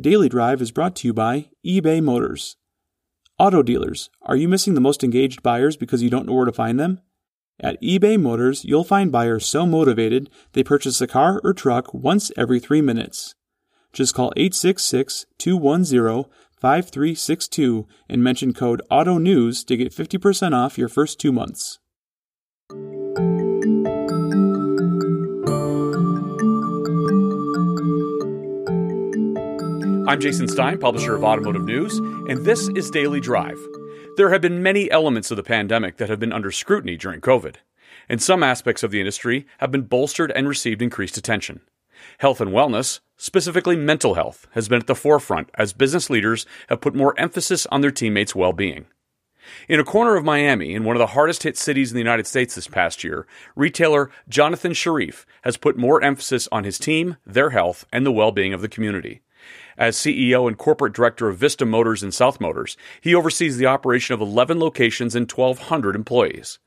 Daily Drive is brought to you by eBay Motors. Auto dealers, are you missing the most engaged buyers because you don't know where to find them? At eBay Motors, you'll find buyers so motivated they purchase a car or truck once every three minutes. Just call 866 210 5362 and mention code AUTO NEWS to get 50% off your first two months. I'm Jason Stein, publisher of Automotive News, and this is Daily Drive. There have been many elements of the pandemic that have been under scrutiny during COVID, and some aspects of the industry have been bolstered and received increased attention. Health and wellness, specifically mental health, has been at the forefront as business leaders have put more emphasis on their teammates' well being. In a corner of Miami, in one of the hardest hit cities in the United States this past year, retailer Jonathan Chariff has put more emphasis on his team, their health, and the well being of the community. As CEO and corporate director of Vista Motors and South Motors, he oversees the operation of 11 locations and 1,200 employees.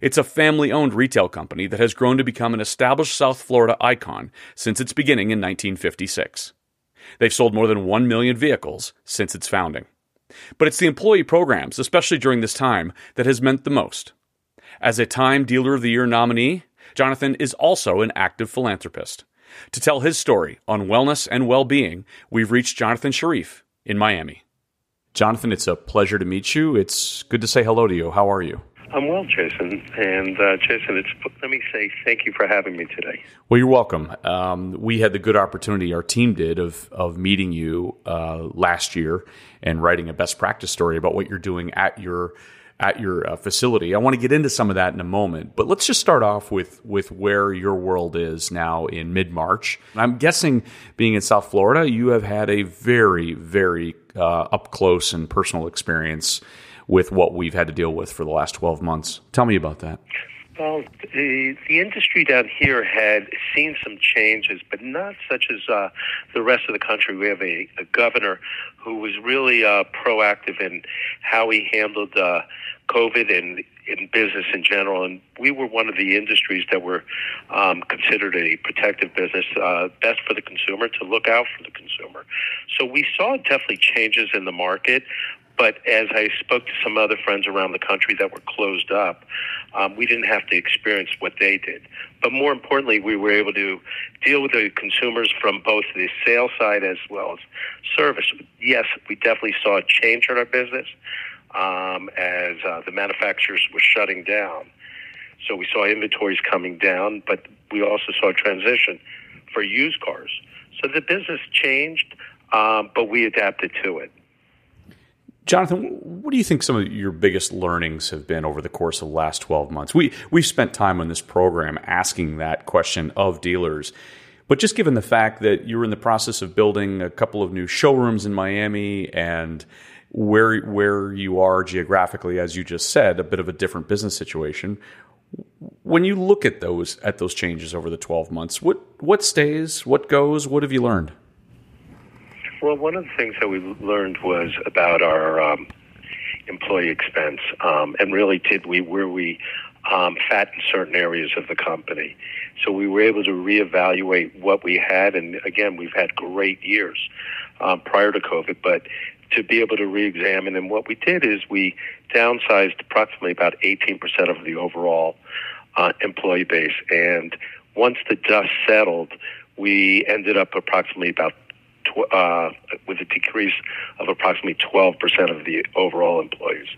It's a family owned retail company that has grown to become an established South Florida icon since its beginning in 1956. They've sold more than 1 million vehicles since its founding. But it's the employee programs, especially during this time, that has meant the most. As a Time Dealer of the Year nominee, Jonathan is also an active philanthropist. To tell his story on wellness and well being, we've reached Jonathan Chariff in Miami. Jonathan, it's a pleasure to meet you. It's good to say hello to you. How are you? I'm well, Jason. And uh, Jason, it's, let me say thank you for having me today. Well, you're welcome. Um, we had the good opportunity, our team did, of of meeting you uh, last year and writing a best practice story about what you're doing at your at your uh, facility. I want to get into some of that in a moment, but let's just start off with with where your world is now in mid March. I'm guessing, being in South Florida, you have had a very very uh, up close and personal experience with what we've had to deal with for the last 12 months. Tell me about that. Well, the, the industry down here had seen some changes, but not such as uh, the rest of the country. We have a, a governor who was really uh, proactive in how he handled uh, COVID and in business in general. And we were one of the industries that were um, considered a protective business, uh, best for the consumer to look out for the consumer. So we saw definitely changes in the market. But as I spoke to some other friends around the country that were closed up, um, we didn't have to experience what they did. But more importantly, we were able to deal with the consumers from both the sales side as well as service. Yes, we definitely saw a change in our business um, as uh, the manufacturers were shutting down. So we saw inventories coming down, but we also saw a transition for used cars. So the business changed, um, but we adapted to it. Jonathan, what do you think some of your biggest learnings have been over the course of the last 12 months? We, we've spent time on this program asking that question of dealers. But just given the fact that you're in the process of building a couple of new showrooms in Miami and where, where you are geographically, as you just said, a bit of a different business situation, when you look at those at those changes over the 12 months, what, what stays, what goes, what have you learned? Well, one of the things that we learned was about our um, employee expense, um, and really did we where we um, fat in certain areas of the company. So we were able to reevaluate what we had, and again, we've had great years um, prior to COVID, but to be able to re-examine, and what we did is we downsized approximately about 18% of the overall uh, employee base, and once the dust settled, we ended up approximately about tw- uh, with a decrease of approximately 12% of the overall employees.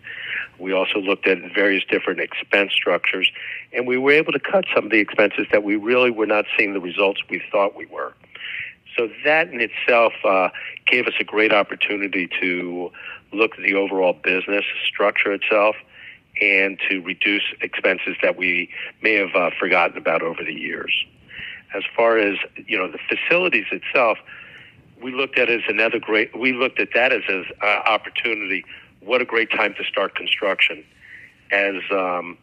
We also looked at various different expense structures, and we were able to cut some of the expenses that we really were not seeing the results we thought we were. So that in itself uh, gave us a great opportunity to look at the overall business structure itself and to reduce expenses that we may have uh, forgotten about over the years. As far as you know, the facilities itself, we looked at as another great. We looked at that as an uh, opportunity. What a great time to start construction, as um,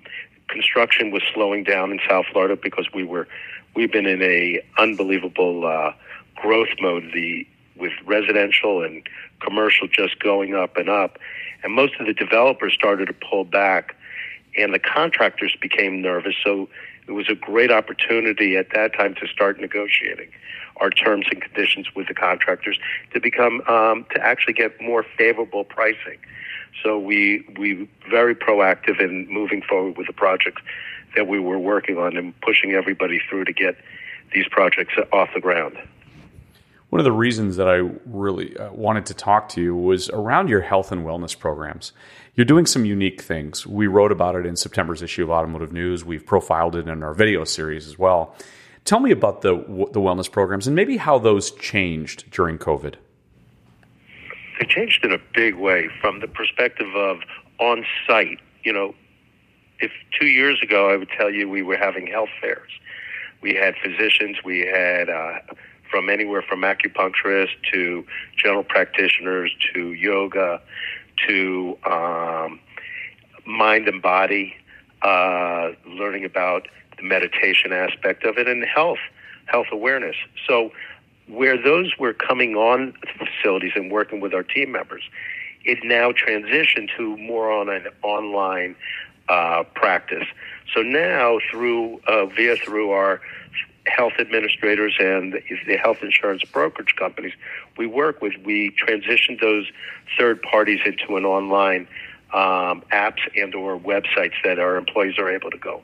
construction was slowing down in South Florida because we were we've been in a unbelievable uh, growth mode. The with residential and commercial just going up and up, and most of the developers started to pull back, and the contractors became nervous. So it was a great opportunity at that time to start negotiating our terms and conditions with the contractors to become um, to actually get more favorable pricing. So we we very proactive in moving forward with the projects that we were working on and pushing everybody through to get these projects off the ground. One of the reasons that I really uh, wanted to talk to you was around your health and wellness programs. You're doing some unique things. We wrote about it in September's issue of Automotive News. We've profiled it in our video series as well. Tell me about the the wellness programs and maybe how those changed during COVID. They changed in a big way from the perspective of on site. You know, if two years ago I would tell you we were having health fairs, we had physicians, we had uh, from anywhere from acupuncturists to general practitioners to yoga to um, mind and body, uh, learning about the meditation aspect of it and health, health awareness. So where those were coming on facilities and working with our team members, it now transitioned to more on an online uh, practice. So now through uh, via through our health administrators and the health insurance brokerage companies we work with, we transition those third parties into an online um, apps and or websites that our employees are able to go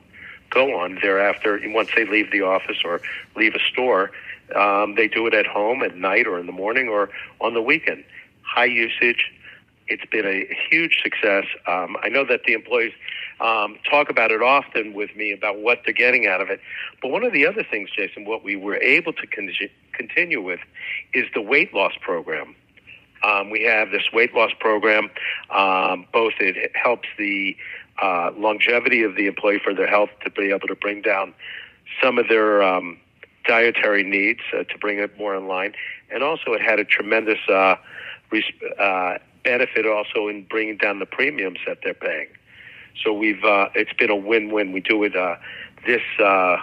go on thereafter. Once they leave the office or leave a store, um, they do it at home at night or in the morning or on the weekend. High usage. It's been a huge success. Um, I know that the employees um, talk about it often with me about what they're getting out of it. But one of the other things, Jason, what we were able to con- continue with is the weight loss program. Um, we have this weight loss program. Um, both it helps the uh, longevity of the employee for their health to be able to bring down some of their um, dietary needs uh, to bring it more in line, and also it had a tremendous uh, res- uh, benefit also in bringing down the premiums that they're paying. So we've uh, it's been a win-win. We do it uh, this uh,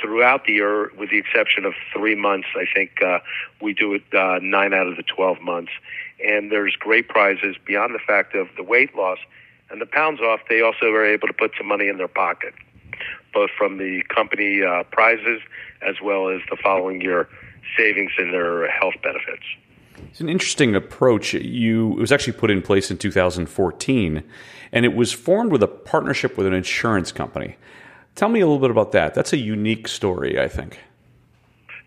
throughout the year, with the exception of three months. I think uh, we do it uh, nine out of the twelve months, and there's great prizes beyond the fact of the weight loss and the pounds off. They also are able to put some money in their pocket, both from the company uh, prizes as well as the following year savings in their health benefits. It's an interesting approach. You it was actually put in place in 2014, and it was formed with a partnership with an insurance company. Tell me a little bit about that. That's a unique story, I think.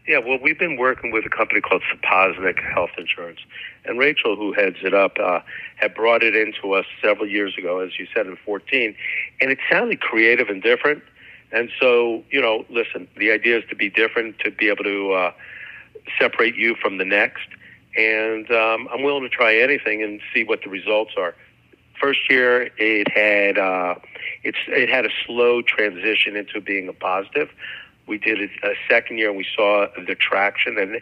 Yeah, well, we've been working with a company called Saposnik Health Insurance, and Rachel, who heads it up, uh, had brought it into us several years ago, as you said, in 14, and it sounded creative and different. And so, you know, listen, the idea is to be different, to be able to uh, separate you from the next, and um, I'm willing to try anything and see what the results are. First year, it had uh, it's it had a slow transition into being a positive. We did it a second year, and we saw the traction, and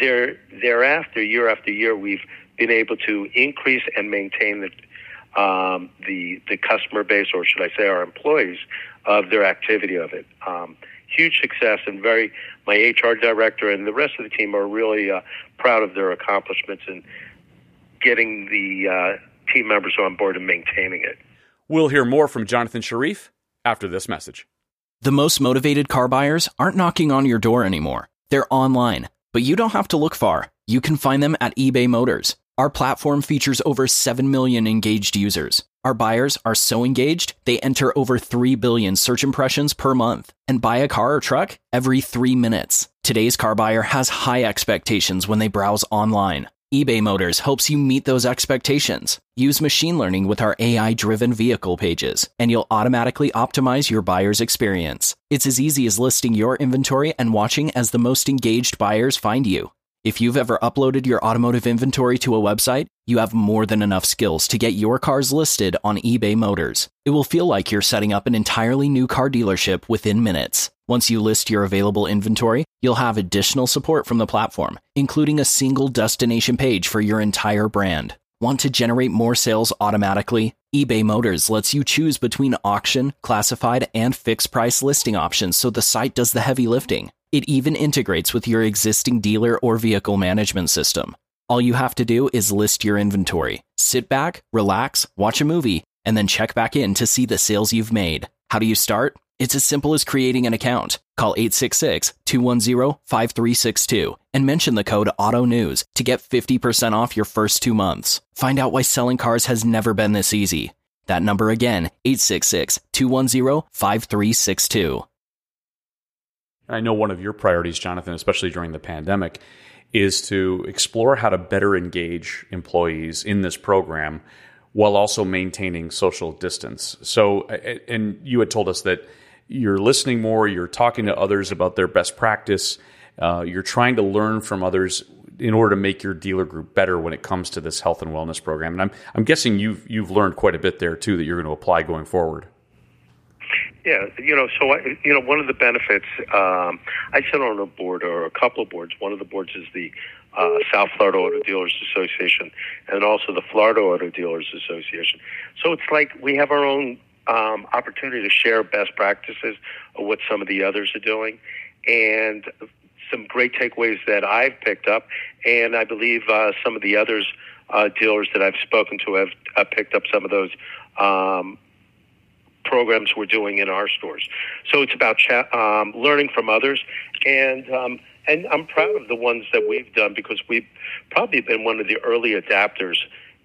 there thereafter, year after year, we've been able to increase and maintain the um, the the customer base, or should I say, our employees, of their activity of it. Um, huge success, and very my HR director and the rest of the team are really uh, proud of their accomplishments and getting the uh, team members on board and maintaining it. We'll hear more from Jonathan Chariff after this message. The most motivated car buyers aren't knocking on your door anymore. They're online, but you don't have to look far. You can find them at eBay Motors. Our platform features over 7 million engaged users. Our buyers are so engaged, they enter over 3 billion search impressions per month and buy a car or truck every three minutes. Today's car buyer has high expectations when they browse online eBay Motors helps you meet those expectations. Use machine learning with our AI driven vehicle pages, and you'll automatically optimize your buyer's experience. It's as easy as listing your inventory and watching as the most engaged buyers find you. If you've ever uploaded your automotive inventory to a website, you have more than enough skills to get your cars listed on eBay Motors. It will feel like you're setting up an entirely new car dealership within minutes. Once you list your available inventory, you'll have additional support from the platform, including a single destination page for your entire brand. Want to generate more sales automatically? eBay Motors lets you choose between auction, classified, and fixed price listing options so the site does the heavy lifting. It even integrates with your existing dealer or vehicle management system. All you have to do is list your inventory, sit back, relax, watch a movie, and then check back in to see the sales you've made. How do you start? It's as simple as creating an account. Call 866 210 5362 and mention the code AUTO NEWS to get 50% off your first two months. Find out why selling cars has never been this easy. That number again, 866 210 5362. I know one of your priorities, Jonathan, especially during the pandemic, is to explore how to better engage employees in this program while also maintaining social distance. So, and you had told us that you're listening more, you're talking to others about their best practice, uh, you're trying to learn from others in order to make your dealer group better when it comes to this health and wellness program. And I'm I'm guessing you've you've learned quite a bit there too that you're going to apply going forward. Yeah, you know, so I, you know, one of the benefits um, I sit on a board or a couple of boards. One of the boards is the uh, South Florida Auto Dealers Association, and also the Florida Auto Dealers Association. So it's like we have our own um, opportunity to share best practices of what some of the others are doing, and some great takeaways that I've picked up, and I believe uh, some of the others uh, dealers that I've spoken to have uh, picked up some of those um, programs we're doing in our stores. So it's about cha- um, learning from others, and um, and I'm proud of the ones that we've done because we've probably been one of the early adapters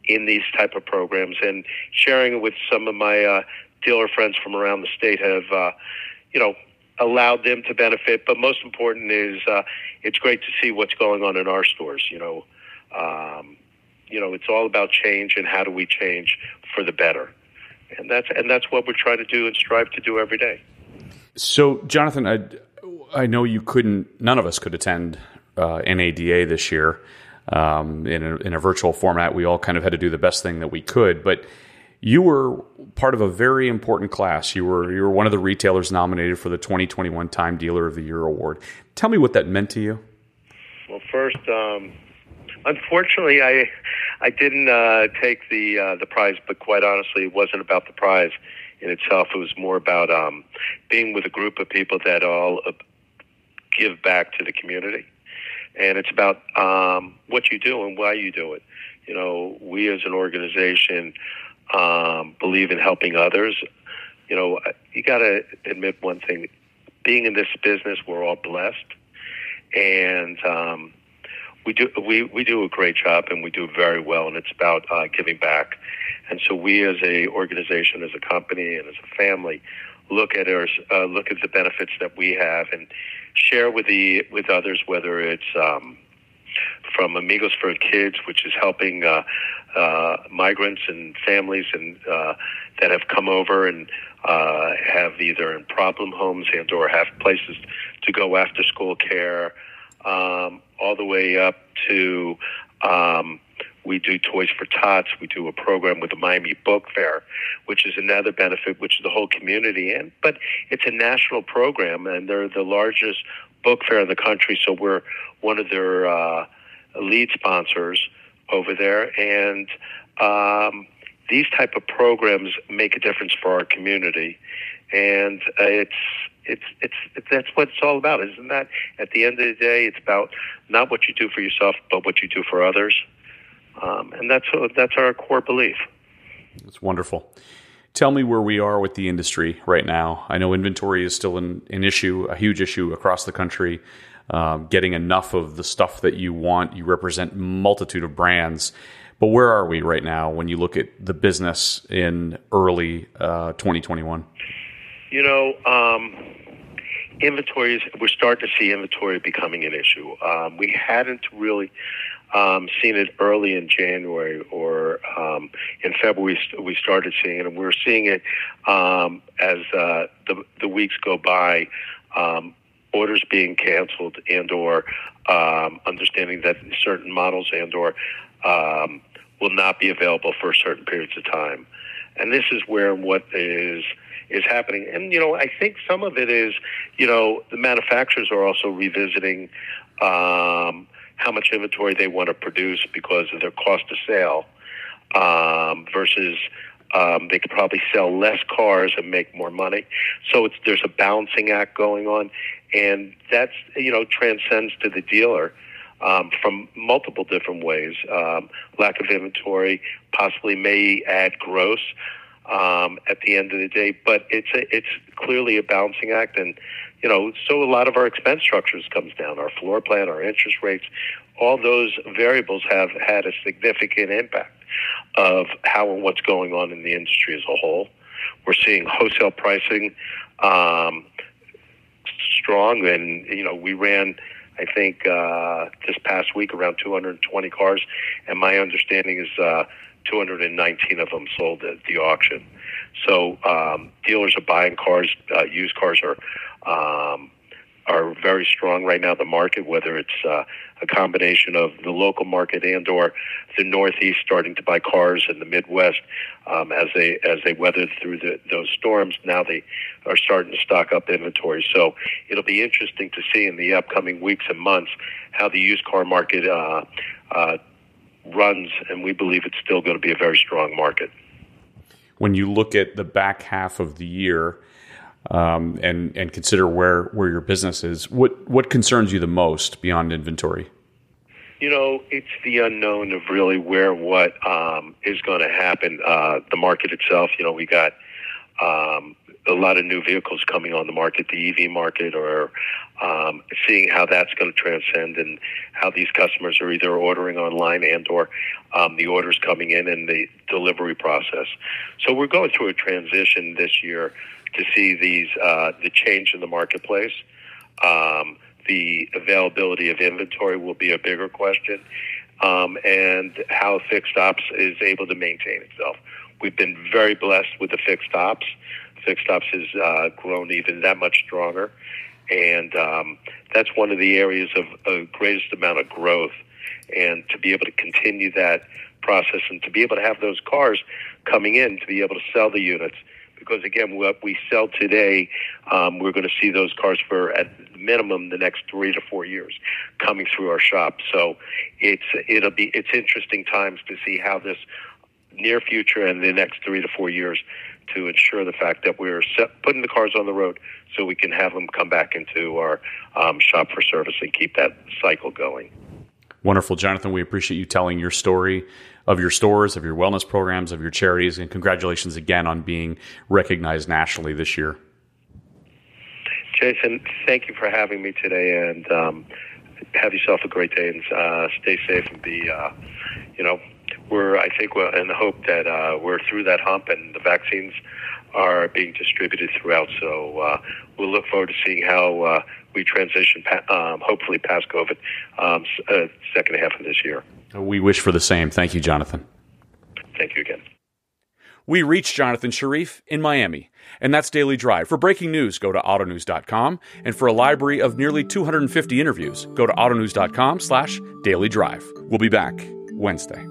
in these type of programs, and sharing it with some of my uh, dealer friends from around the state have, uh, you know, allowed them to benefit. But most important is uh, it's great to see what's going on in our stores. You know, um, you know, it's all about change and how do we change for the better, and that's and that's what we're trying to do and strive to do every day. So, Jonathan, I, I know you couldn't. None of us could attend uh, NADA this year um, in a, in a virtual format. We all kind of had to do the best thing that we could, but you were part of a very important class. You were you were one of the retailers nominated for the 2021 Time Dealer of the Year award. Tell me what that meant to you. Well, first, um, unfortunately, I I didn't uh, take the uh, the prize, but quite honestly, it wasn't about the prize in itself. It was more about um, being with a group of people that all uh, give back to the community, and it's about um, what you do and why you do it. You know, we as an organization um, believe in helping others. You know, you got to admit one thing: being in this business, we're all blessed, and um, we do we we do a great job, and we do very well. And it's about uh, giving back. And so, we as a organization, as a company, and as a family, look at our uh, look at the benefits that we have, and share with the with others, whether it's um, from Amigos for Kids, which is helping uh, uh, migrants and families and uh, that have come over and uh, have either in problem homes and or have places to go after school care, um, all the way up to um, we do Toys for Tots. We do a program with the Miami Book Fair, which is another benefit, which is the whole community. And but it's a national program, and they're the largest book fair in the country. So we're one of their uh, lead sponsors over there, and um, these type of programs make a difference for our community, and uh, it's it's it's it's that's what it's all about, isn't that? At the end of the day, it's about not what you do for yourself, but what you do for others, um, and that's that's our core belief. That's wonderful. Tell me where we are with the industry right now. I know inventory is still an, an issue, a huge issue across the country um, getting enough of the stuff that you want. You represent multitude of brands. But where are we right now when you look at the business in early uh, 2021? You know, um, inventories, we're starting to see inventory becoming an issue. Um, we hadn't really um, seen it early in January or um, in February. We started seeing it, and we're seeing it um, as uh, the the weeks go by. Um, orders being canceled and or um, understanding that certain models and or will not be available for certain periods of time. And this is where what is is happening. And you know, I think some of it is, you know, the manufacturers are also revisiting um, how much inventory they want to produce because of their cost of sale um, versus um, they could probably sell less cars and make more money. So it's, there's a balancing act going on, and that's you know transcends to the dealer um, from multiple different ways. Um, lack of inventory possibly may add gross. Um, at the end of the day. But it's a, it's clearly a balancing act, and you know, so a lot of our expense structures comes down. Our floor plan, our interest rates, all those variables have had a significant impact of how and what's going on in the industry as a whole. We're seeing wholesale pricing um, strong, and you know, we ran. I think uh, this past week around 220 cars, and my understanding is uh, 219 of them sold at the auction. So um, dealers are buying cars. Uh, used cars are um, are very strong right now. The market, whether it's uh, a combination of the local market and or the Northeast starting to buy cars in the Midwest um, as they as they weathered through the, those storms. Now they are starting to stock up inventory. So it'll be interesting to see in the upcoming weeks and months how the used car market uh, uh, runs, and we believe it's still going to be a very strong market. When you look at the back half of the year um, and and consider where where your business is, what what concerns you the most beyond inventory? You know, it's the unknown of really where what um, is going to happen. Uh, the market itself, you know, we got um, a lot of new vehicles coming on the market, the EV market, or um, seeing how that's going to transcend and how these customers are either ordering online and or um, the orders coming in and the delivery process. So we're going through a transition this year to see these uh, the change in the marketplace. Um, the availability of inventory will be a bigger question, um, and how fixed ops is able to maintain itself. We've been very blessed with the fixed ops. Fixed ops has uh, grown even that much stronger, and um, that's one of the areas of, of greatest amount of growth. And to be able to continue that process and to be able to have those cars coming in to be able to sell the units because again, what we sell today, um, we're going to see those cars for at minimum the next three to four years coming through our shop. So it's it'll be it's interesting times to see how this near future and the next three to four years to ensure the fact that we're set, putting the cars on the road so we can have them come back into our um, shop for service and keep that cycle going. Wonderful, Jonathan. We appreciate you telling your story of your stores, of your wellness programs, of your charities, and congratulations again on being recognized nationally this year. Jason, thank you for having me today, and um, have yourself a great day and uh, stay safe and be, uh, you know, we're I think we're in the hope that uh, we're through that hump and the vaccines are being distributed throughout. So uh, we'll look forward to seeing how uh, we transition, um, hopefully past COVID, um, uh, second half of this year. We wish for the same. Thank you, Jonathan. Thank you again. We reached Jonathan Chariff in Miami, and that's Daily Drive. For breaking news, go to autonews.com, and for a library of nearly 250 interviews, go to autonews.com slash daily drive. We'll be back Wednesday.